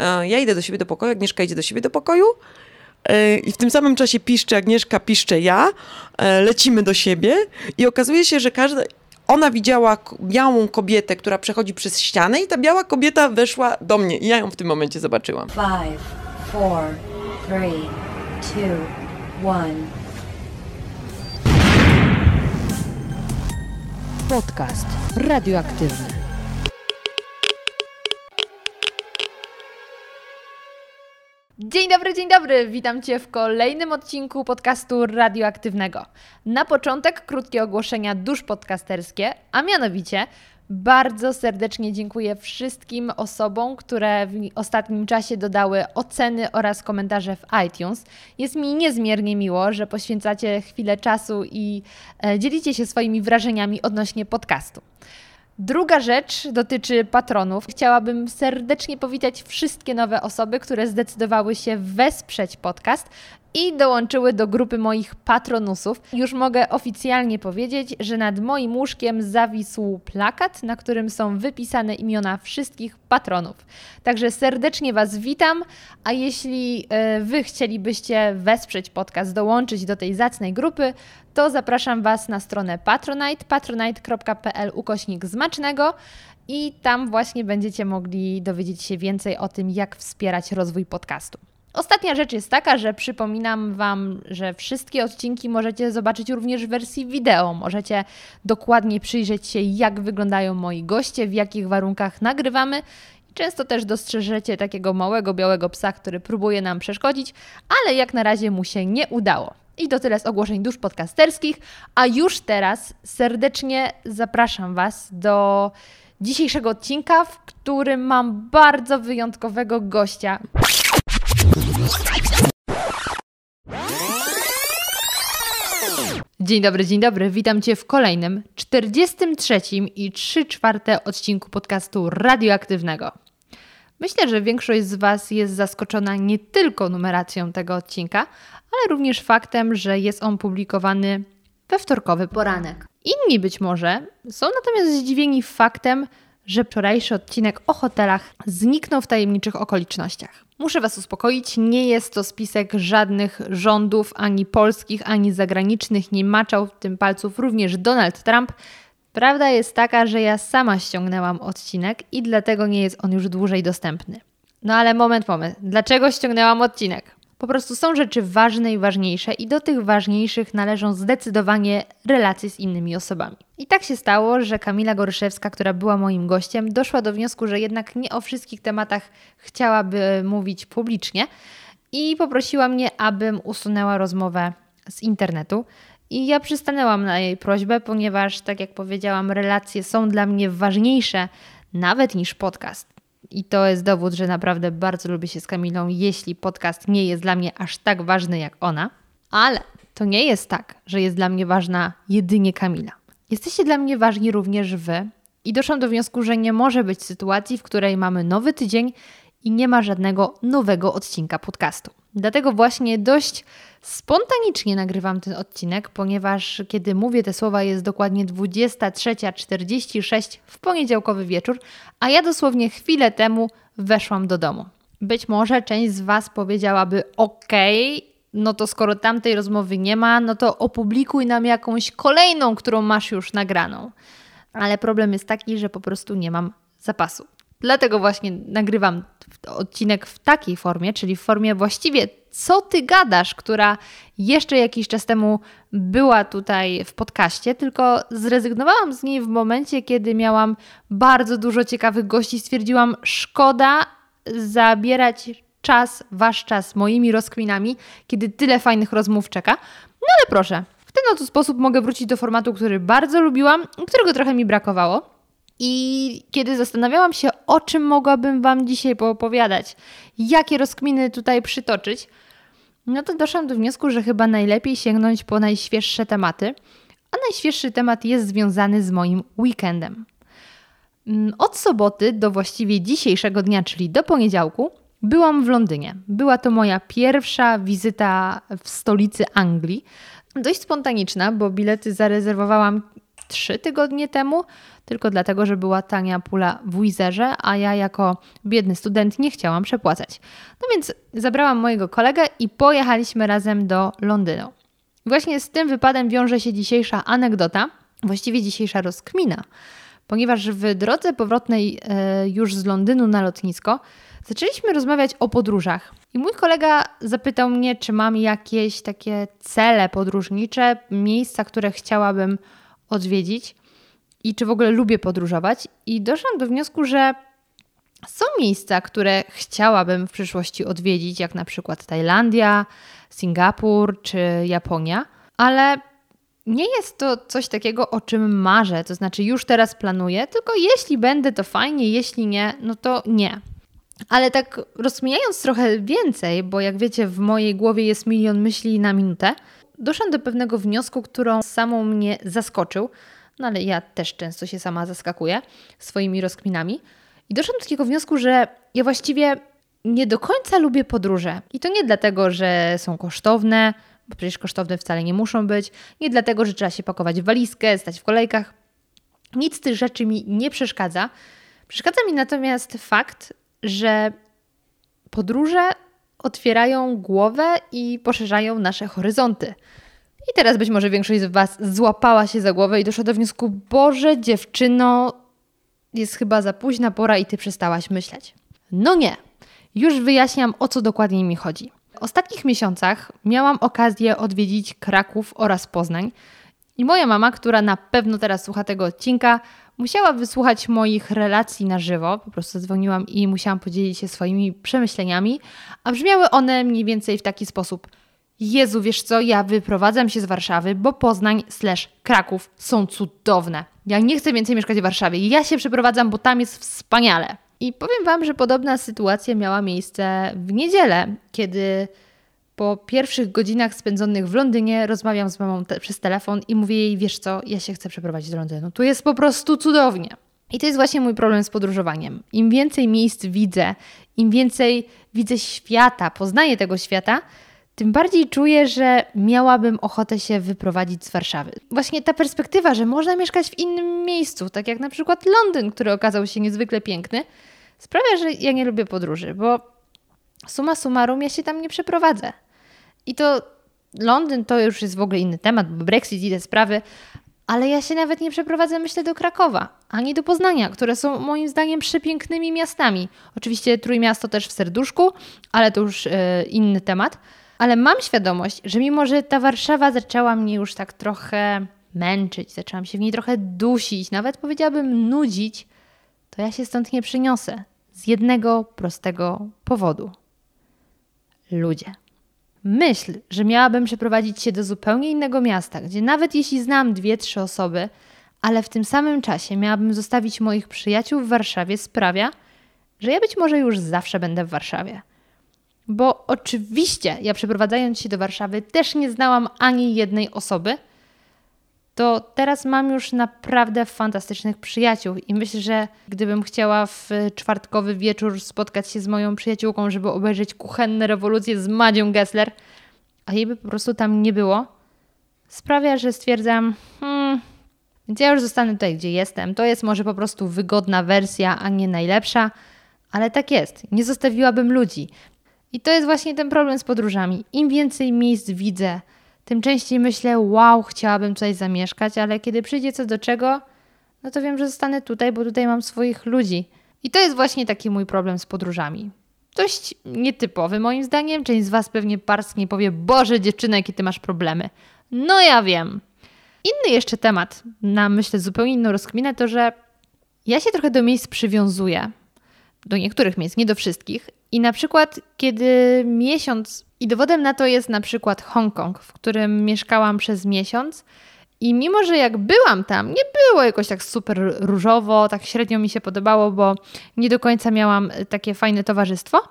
E, ja idę do siebie do pokoju, Agnieszka idzie do siebie do pokoju. E, I w tym samym czasie piszcze Agnieszka, piszcze ja, e, lecimy do siebie i okazuje się, że każda, ona widziała białą kobietę, która przechodzi przez ścianę i ta biała kobieta weszła do mnie i ja ją w tym momencie zobaczyłam. Five, four, three, two, one. Podcast radioaktywny. Dzień dobry, dzień dobry. Witam Cię w kolejnym odcinku podcastu radioaktywnego. Na początek krótkie ogłoszenia dusz podcasterskie, a mianowicie bardzo serdecznie dziękuję wszystkim osobom, które w ostatnim czasie dodały oceny oraz komentarze w iTunes. Jest mi niezmiernie miło, że poświęcacie chwilę czasu i e, dzielicie się swoimi wrażeniami odnośnie podcastu. Druga rzecz dotyczy patronów. Chciałabym serdecznie powitać wszystkie nowe osoby, które zdecydowały się wesprzeć podcast i dołączyły do grupy moich patronusów. Już mogę oficjalnie powiedzieć, że nad moim łóżkiem zawisł plakat, na którym są wypisane imiona wszystkich patronów. Także serdecznie Was witam, a jeśli e, Wy chcielibyście wesprzeć podcast, dołączyć do tej zacnej grupy, to zapraszam Was na stronę Patronite, patronite.pl ukośnik zmacznego i tam właśnie będziecie mogli dowiedzieć się więcej o tym, jak wspierać rozwój podcastu. Ostatnia rzecz jest taka, że przypominam Wam, że wszystkie odcinki możecie zobaczyć również w wersji wideo. Możecie dokładnie przyjrzeć się, jak wyglądają moi goście, w jakich warunkach nagrywamy. Często też dostrzeżecie takiego małego białego psa, który próbuje nam przeszkodzić, ale jak na razie mu się nie udało. I to tyle z ogłoszeń dusz podcasterskich, a już teraz serdecznie zapraszam Was do dzisiejszego odcinka, w którym mam bardzo wyjątkowego gościa. Dzień dobry, dzień dobry. Witam Cię w kolejnym, 43 i 3 czwarte odcinku podcastu radioaktywnego. Myślę, że większość z Was jest zaskoczona nie tylko numeracją tego odcinka, ale również faktem, że jest on publikowany we wtorkowy poranek. Inni być może są natomiast zdziwieni faktem, że wczorajszy odcinek o hotelach zniknął w tajemniczych okolicznościach. Muszę Was uspokoić, nie jest to spisek żadnych rządów, ani polskich, ani zagranicznych, nie maczał w tym palców również Donald Trump. Prawda jest taka, że ja sama ściągnęłam odcinek i dlatego nie jest on już dłużej dostępny. No ale moment, moment. Dlaczego ściągnęłam odcinek? Po prostu są rzeczy ważne i ważniejsze, i do tych ważniejszych należą zdecydowanie relacje z innymi osobami. I tak się stało, że Kamila Goryszewska, która była moim gościem, doszła do wniosku, że jednak nie o wszystkich tematach chciałaby mówić publicznie i poprosiła mnie, abym usunęła rozmowę z internetu. I ja przystanęłam na jej prośbę, ponieważ, tak jak powiedziałam, relacje są dla mnie ważniejsze nawet niż podcast. I to jest dowód, że naprawdę bardzo lubię się z Kamilą, jeśli podcast nie jest dla mnie aż tak ważny jak ona. Ale to nie jest tak, że jest dla mnie ważna jedynie Kamila. Jesteście dla mnie ważni również Wy. I doszłam do wniosku, że nie może być sytuacji, w której mamy nowy tydzień i nie ma żadnego nowego odcinka podcastu. Dlatego właśnie dość spontanicznie nagrywam ten odcinek, ponieważ kiedy mówię te słowa jest dokładnie 23.46 w poniedziałkowy wieczór, a ja dosłownie chwilę temu weszłam do domu. Być może część z Was powiedziałaby: OK, no to skoro tamtej rozmowy nie ma, no to opublikuj nam jakąś kolejną, którą masz już nagraną. Ale problem jest taki, że po prostu nie mam zapasu. Dlatego właśnie nagrywam odcinek w takiej formie, czyli w formie właściwie co ty gadasz, która jeszcze jakiś czas temu była tutaj w podcaście, tylko zrezygnowałam z niej w momencie, kiedy miałam bardzo dużo ciekawych gości. Stwierdziłam, szkoda zabierać czas, wasz czas moimi rozkminami, kiedy tyle fajnych rozmów czeka. No ale proszę, w ten oto sposób mogę wrócić do formatu, który bardzo lubiłam, którego trochę mi brakowało. I kiedy zastanawiałam się, o czym mogłabym Wam dzisiaj poopowiadać, jakie rozkminy tutaj przytoczyć, no to doszłam do wniosku, że chyba najlepiej sięgnąć po najświeższe tematy, a najświeższy temat jest związany z moim weekendem. Mm, od soboty do właściwie dzisiejszego dnia, czyli do poniedziałku, byłam w Londynie. Była to moja pierwsza wizyta w stolicy Anglii. Dość spontaniczna, bo bilety zarezerwowałam trzy tygodnie temu, tylko dlatego, że była tania pula w Wizerze, a ja jako biedny student nie chciałam przepłacać. No więc zabrałam mojego kolegę i pojechaliśmy razem do Londynu. Właśnie z tym wypadem wiąże się dzisiejsza anegdota, właściwie dzisiejsza rozkmina, ponieważ w drodze powrotnej e, już z Londynu na lotnisko zaczęliśmy rozmawiać o podróżach. I mój kolega zapytał mnie, czy mam jakieś takie cele podróżnicze, miejsca, które chciałabym odwiedzić i czy w ogóle lubię podróżować. I doszłam do wniosku, że są miejsca, które chciałabym w przyszłości odwiedzić, jak na przykład Tajlandia, Singapur czy Japonia, ale nie jest to coś takiego, o czym marzę, to znaczy już teraz planuję, tylko jeśli będę, to fajnie, jeśli nie, no to nie. Ale tak rozkminiając trochę więcej, bo jak wiecie, w mojej głowie jest milion myśli na minutę, doszłam do pewnego wniosku, którą samą mnie zaskoczył. No ale ja też często się sama zaskakuję swoimi rozkminami. I doszłam do takiego wniosku, że ja właściwie nie do końca lubię podróże. I to nie dlatego, że są kosztowne, bo przecież kosztowne wcale nie muszą być. Nie dlatego, że trzeba się pakować w walizkę, stać w kolejkach. Nic z tych rzeczy mi nie przeszkadza. Przeszkadza mi natomiast fakt, że podróże otwierają głowę i poszerzają nasze horyzonty. I teraz być może większość z Was złapała się za głowę i doszła do wniosku: Boże, dziewczyno, jest chyba za późna pora i Ty przestałaś myśleć. No nie, już wyjaśniam o co dokładnie mi chodzi. W ostatnich miesiącach miałam okazję odwiedzić Kraków oraz Poznań. I moja mama, która na pewno teraz słucha tego odcinka, musiała wysłuchać moich relacji na żywo. Po prostu zadzwoniłam i musiałam podzielić się swoimi przemyśleniami, a brzmiały one mniej więcej w taki sposób. Jezu, wiesz co, ja wyprowadzam się z Warszawy, bo Poznań slash Kraków są cudowne. Ja nie chcę więcej mieszkać w Warszawie. Ja się przeprowadzam, bo tam jest wspaniale. I powiem Wam, że podobna sytuacja miała miejsce w niedzielę, kiedy po pierwszych godzinach spędzonych w Londynie rozmawiam z mamą te przez telefon i mówię jej, wiesz co, ja się chcę przeprowadzić do Londynu. Tu jest po prostu cudownie. I to jest właśnie mój problem z podróżowaniem. Im więcej miejsc widzę, im więcej widzę świata, poznaję tego świata, tym bardziej czuję, że miałabym ochotę się wyprowadzić z Warszawy. Właśnie ta perspektywa, że można mieszkać w innym miejscu, tak jak na przykład Londyn, który okazał się niezwykle piękny, sprawia, że ja nie lubię podróży, bo suma summarum ja się tam nie przeprowadzę. I to Londyn to już jest w ogóle inny temat, bo Brexit i te sprawy, ale ja się nawet nie przeprowadzę, myślę, do Krakowa, ani do Poznania, które są moim zdaniem przepięknymi miastami. Oczywiście Trójmiasto też w serduszku, ale to już yy, inny temat. Ale mam świadomość, że mimo, że ta Warszawa zaczęła mnie już tak trochę męczyć, zaczęłam się w niej trochę dusić, nawet powiedziałabym nudzić, to ja się stąd nie przyniosę. Z jednego prostego powodu. Ludzie. Myśl, że miałabym przeprowadzić się do zupełnie innego miasta, gdzie nawet jeśli znam dwie, trzy osoby, ale w tym samym czasie miałabym zostawić moich przyjaciół w Warszawie, sprawia, że ja być może już zawsze będę w Warszawie. Bo oczywiście ja przeprowadzając się do Warszawy też nie znałam ani jednej osoby, to teraz mam już naprawdę fantastycznych przyjaciół i myślę, że gdybym chciała w czwartkowy wieczór spotkać się z moją przyjaciółką, żeby obejrzeć kuchenne rewolucje z Madzią Gessler, a jej by po prostu tam nie było, sprawia, że stwierdzam, hmm, więc ja już zostanę tutaj, gdzie jestem. To jest może po prostu wygodna wersja, a nie najlepsza, ale tak jest. Nie zostawiłabym ludzi. I to jest właśnie ten problem z podróżami. Im więcej miejsc widzę, tym częściej myślę, wow, chciałabym tutaj zamieszkać, ale kiedy przyjdzie co do czego, no to wiem, że zostanę tutaj, bo tutaj mam swoich ludzi. I to jest właśnie taki mój problem z podróżami. Dość nietypowy moim zdaniem. Część z Was pewnie parsknie powie, Boże dziewczyna, jakie Ty masz problemy. No ja wiem. Inny jeszcze temat, na myślę zupełnie inną rozkminę, to że ja się trochę do miejsc przywiązuję. Do niektórych miejsc, nie do wszystkich. I na przykład, kiedy miesiąc i dowodem na to jest na przykład Hongkong, w którym mieszkałam przez miesiąc. I mimo, że jak byłam tam, nie było jakoś tak super różowo, tak średnio mi się podobało, bo nie do końca miałam takie fajne towarzystwo,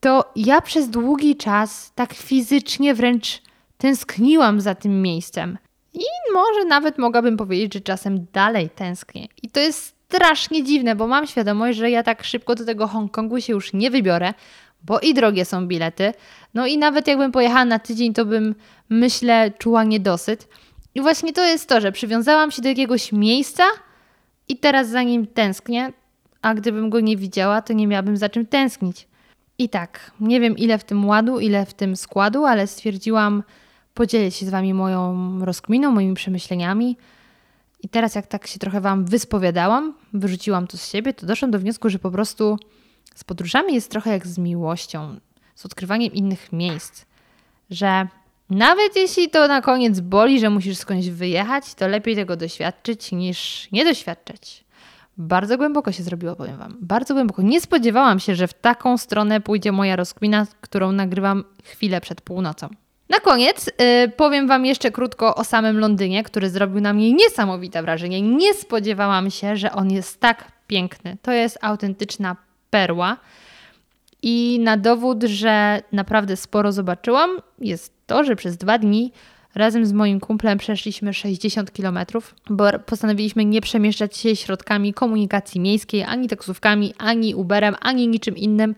to ja przez długi czas tak fizycznie wręcz tęskniłam za tym miejscem. I może nawet mogłabym powiedzieć, że czasem dalej tęsknię. I to jest strasznie dziwne, bo mam świadomość, że ja tak szybko do tego Hongkongu się już nie wybiorę, bo i drogie są bilety. No i nawet jakbym pojechała na tydzień, to bym, myślę, czuła niedosyt. I właśnie to jest to, że przywiązałam się do jakiegoś miejsca i teraz za nim tęsknię, a gdybym go nie widziała, to nie miałabym za czym tęsknić. I tak, nie wiem ile w tym ładu, ile w tym składu, ale stwierdziłam podzielić się z Wami moją rozkminą, moimi przemyśleniami. I teraz, jak tak się trochę Wam wyspowiadałam, wyrzuciłam to z siebie, to doszłam do wniosku, że po prostu z podróżami jest trochę jak z miłością, z odkrywaniem innych miejsc. Że nawet jeśli to na koniec boli, że musisz skądś wyjechać, to lepiej tego doświadczyć niż nie doświadczać. Bardzo głęboko się zrobiło, powiem Wam. Bardzo głęboko. Nie spodziewałam się, że w taką stronę pójdzie moja rozkmina, którą nagrywam chwilę przed północą. Na koniec yy, powiem Wam jeszcze krótko o samym Londynie, który zrobił na mnie niesamowite wrażenie. Nie spodziewałam się, że on jest tak piękny. To jest autentyczna perła. I na dowód, że naprawdę sporo zobaczyłam, jest to, że przez dwa dni razem z moim kumplem przeszliśmy 60 km, bo postanowiliśmy nie przemieszczać się środkami komunikacji miejskiej, ani taksówkami, ani Uberem, ani niczym innym.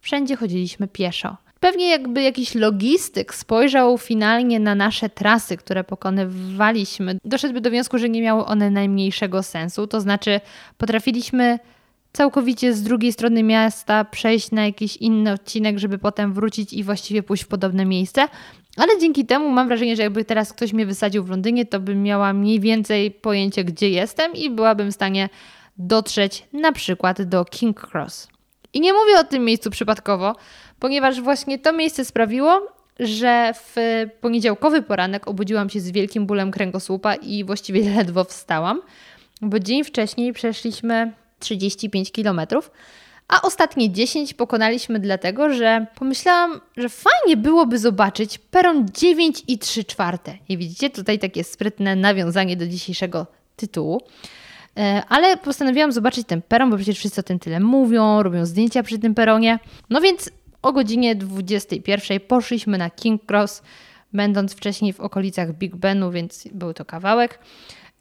Wszędzie chodziliśmy pieszo. Pewnie jakby jakiś logistyk spojrzał finalnie na nasze trasy, które pokonywaliśmy, doszedłby do wniosku, że nie miały one najmniejszego sensu. To znaczy, potrafiliśmy całkowicie z drugiej strony miasta przejść na jakiś inny odcinek, żeby potem wrócić i właściwie pójść w podobne miejsce. Ale dzięki temu mam wrażenie, że jakby teraz ktoś mnie wysadził w Londynie, to bym miała mniej więcej pojęcie, gdzie jestem i byłabym w stanie dotrzeć na przykład do King Cross. I nie mówię o tym miejscu przypadkowo, ponieważ właśnie to miejsce sprawiło, że w poniedziałkowy poranek obudziłam się z wielkim bólem kręgosłupa i właściwie ledwo wstałam, bo dzień wcześniej przeszliśmy 35 kilometrów, a ostatnie 10 pokonaliśmy dlatego, że pomyślałam, że fajnie byłoby zobaczyć peron 9 i 3 czwarte. I widzicie tutaj takie sprytne nawiązanie do dzisiejszego tytułu. E, ale postanowiłam zobaczyć ten peron, bo przecież wszyscy o tym tyle mówią, robią zdjęcia przy tym peronie. No więc o godzinie 21 poszliśmy na King Cross, będąc wcześniej w okolicach Big Benu, więc był to kawałek,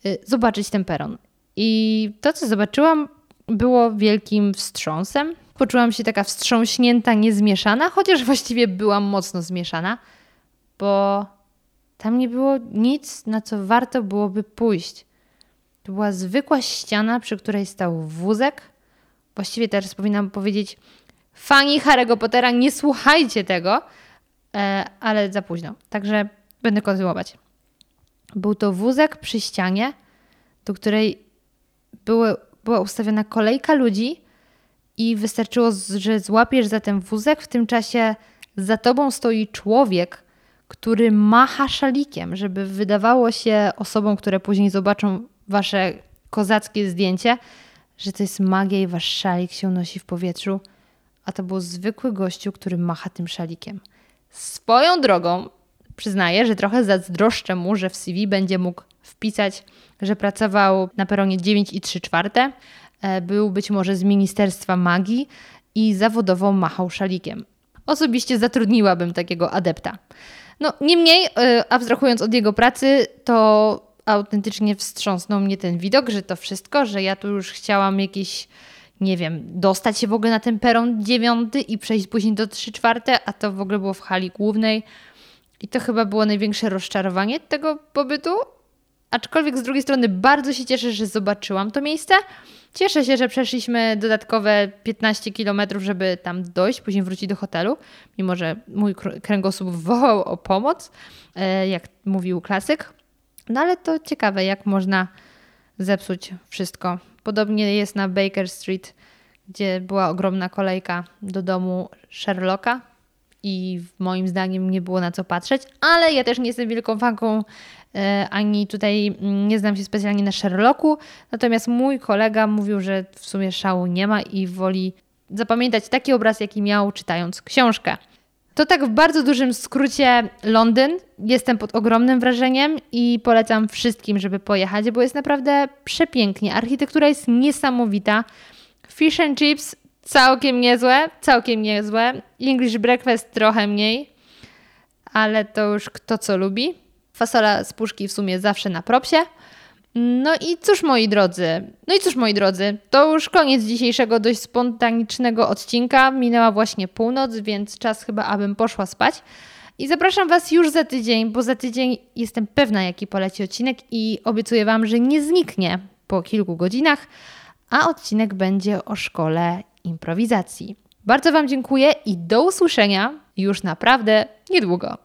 e, zobaczyć ten peron. I to, co zobaczyłam, było wielkim wstrząsem. Poczułam się taka wstrząśnięta, niezmieszana, chociaż właściwie byłam mocno zmieszana, bo tam nie było nic, na co warto byłoby pójść. To była zwykła ściana, przy której stał wózek. Właściwie teraz powinnam powiedzieć, fani Harry'ego Pottera, nie słuchajcie tego, e, ale za późno. Także będę kontynuować. Był to wózek przy ścianie, do której były była ustawiona kolejka ludzi i wystarczyło, że złapiesz za ten wózek. W tym czasie za tobą stoi człowiek, który macha szalikiem, żeby wydawało się osobom, które później zobaczą wasze kozackie zdjęcie, że to jest magia i wasz szalik się unosi w powietrzu, a to był zwykły gościu, który macha tym szalikiem. Swoją drogą przyznaję, że trochę zazdroszczę mu, że w CV będzie mógł wpisać że pracował na peronie 9 i 3 czwarte. E, był być może z Ministerstwa Magii i zawodowo machał szalikiem. Osobiście zatrudniłabym takiego adepta. No, niemniej, e, abstrahując od jego pracy, to autentycznie wstrząsnął mnie ten widok, że to wszystko, że ja tu już chciałam jakiś, nie wiem, dostać się w ogóle na ten peron dziewiąty i przejść później do trzy czwarte, a to w ogóle było w hali głównej. I to chyba było największe rozczarowanie tego pobytu, Aczkolwiek z drugiej strony bardzo się cieszę, że zobaczyłam to miejsce. Cieszę się, że przeszliśmy dodatkowe 15 km, żeby tam dojść, później wrócić do hotelu, mimo że mój kręgosłup wołał o pomoc, e, jak mówił klasyk. No ale to ciekawe, jak można zepsuć wszystko. Podobnie jest na Baker Street, gdzie była ogromna kolejka do domu Sherlocka i moim zdaniem nie było na co patrzeć, ale ja też nie jestem wielką fanką E, ani tutaj nie znam się specjalnie na Sherlocku. Natomiast mój kolega mówił, że w sumie szału nie ma i woli zapamiętać taki obraz, jaki miał czytając książkę. To tak w bardzo dużym skrócie Londyn. Jestem pod ogromnym wrażeniem i polecam wszystkim, żeby pojechać, bo jest naprawdę przepięknie. Architektura jest niesamowita. Fish and chips całkiem niezłe, całkiem niezłe. English breakfast trochę mniej, ale to już kto co lubi. Fasola z puszki w sumie zawsze na propsie. No i cóż moi drodzy, no i cóż moi drodzy, to już koniec dzisiejszego dość spontanicznego odcinka. Minęła właśnie północ, więc czas chyba, abym poszła spać. I zapraszam Was już za tydzień, bo za tydzień jestem pewna, jaki poleci odcinek i obiecuję Wam, że nie zniknie po kilku godzinach, a odcinek będzie o szkole improwizacji. Bardzo Wam dziękuję i do usłyszenia już naprawdę niedługo.